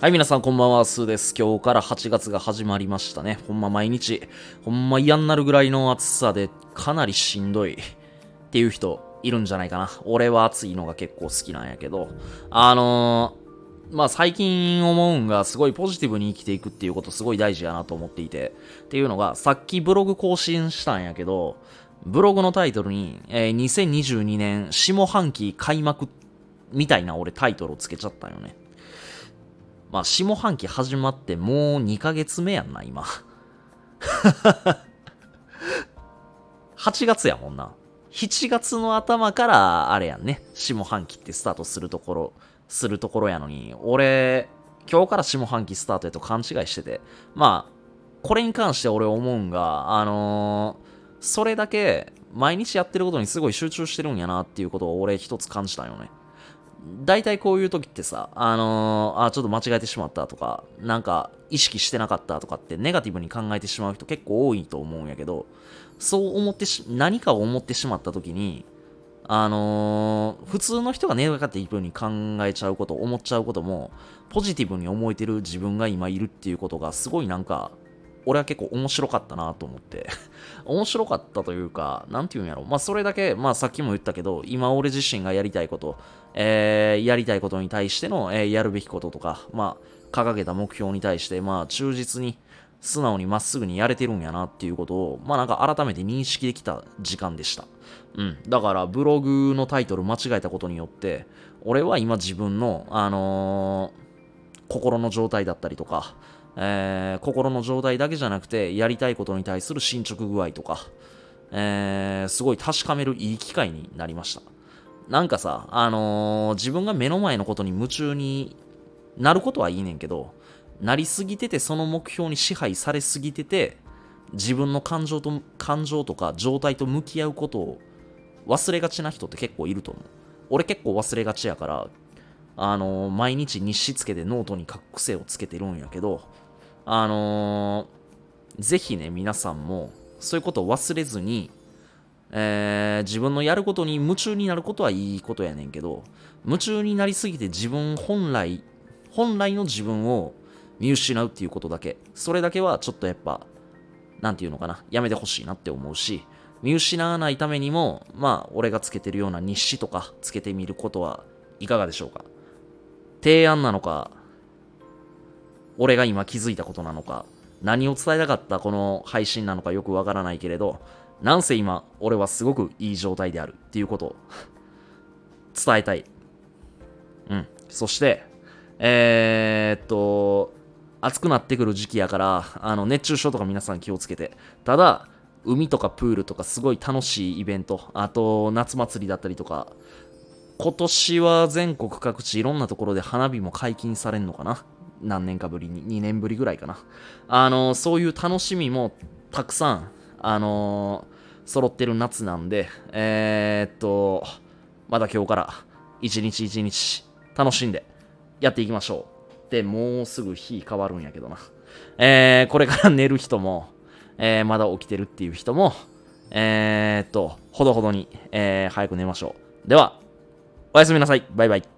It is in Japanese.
はい、皆さんこんばんは、スーです。今日から8月が始まりましたね。ほんま毎日、ほんま嫌になるぐらいの暑さでかなりしんどいっていう人いるんじゃないかな。俺は暑いのが結構好きなんやけど、あのー、まあ最近思うんがすごいポジティブに生きていくっていうことすごい大事やなと思っていて、っていうのがさっきブログ更新したんやけど、ブログのタイトルに、えー、2022年下半期開幕みたいな俺タイトルをつけちゃったんよね。まあ、下半期始まってもう2ヶ月目やんな、今。8月やもんな。7月の頭から、あれやんね。下半期ってスタートするところ、するところやのに、俺、今日から下半期スタートやと勘違いしてて。まあ、これに関して俺思うんが、あのー、それだけ毎日やってることにすごい集中してるんやなっていうことを俺一つ感じたよね。大体こういう時ってさ、あのー、あ、ちょっと間違えてしまったとか、なんか意識してなかったとかってネガティブに考えてしまう人結構多いと思うんやけど、そう思ってし、何かを思ってしまった時に、あのー、普通の人がネガティブに考えちゃうこと、思っちゃうことも、ポジティブに思えてる自分が今いるっていうことがすごいなんか、俺は結構面白かったなと思って 面白かったというか、なんて言うんやろ。まあそれだけ、まあさっきも言ったけど、今俺自身がやりたいこと、えー、やりたいことに対しての、えー、やるべきこととか、まあ掲げた目標に対して、まあ忠実に、素直にまっすぐにやれてるんやなっていうことを、まあなんか改めて認識できた時間でした。うん。だからブログのタイトル間違えたことによって、俺は今自分の、あのー、心の状態だったりとか、えー、心の状態だけじゃなくて、やりたいことに対する進捗具合とか、えー、すごい確かめるいい機会になりました。なんかさ、あのー、自分が目の前のことに夢中になることはいいねんけど、なりすぎてて、その目標に支配されすぎてて、自分の感情と、感情とか状態と向き合うことを忘れがちな人って結構いると思う。俺結構忘れがちやから、あのー、毎日日誌つけてノートに書く癖をつけてるんやけど、あのー、ぜひね、皆さんも、そういうことを忘れずに、えー、自分のやることに夢中になることはいいことやねんけど、夢中になりすぎて自分本来、本来の自分を見失うっていうことだけ、それだけはちょっとやっぱ、なんていうのかな、やめてほしいなって思うし、見失わないためにも、まあ、俺がつけてるような日誌とかつけてみることはいかがでしょうか。提案なのか、俺が今気づいたことなのか、何を伝えたかったこの配信なのかよくわからないけれど、なんせ今、俺はすごくいい状態であるっていうことを伝えたい。うん。そして、えー、っと、暑くなってくる時期やから、あの、熱中症とか皆さん気をつけて。ただ、海とかプールとかすごい楽しいイベント、あと、夏祭りだったりとか、今年は全国各地いろんなところで花火も解禁されんのかな何年かぶりに、2年ぶりぐらいかな。あの、そういう楽しみもたくさん、あの揃ってる夏なんで、えー、っと、まだ今日から一日一日楽しんでやっていきましょう。で、もうすぐ日変わるんやけどな。えー、これから 寝る人も、えー、まだ起きてるっていう人も、えー、っと、ほどほどに、えー、早く寝ましょう。では、おやすみなさい。バイバイ。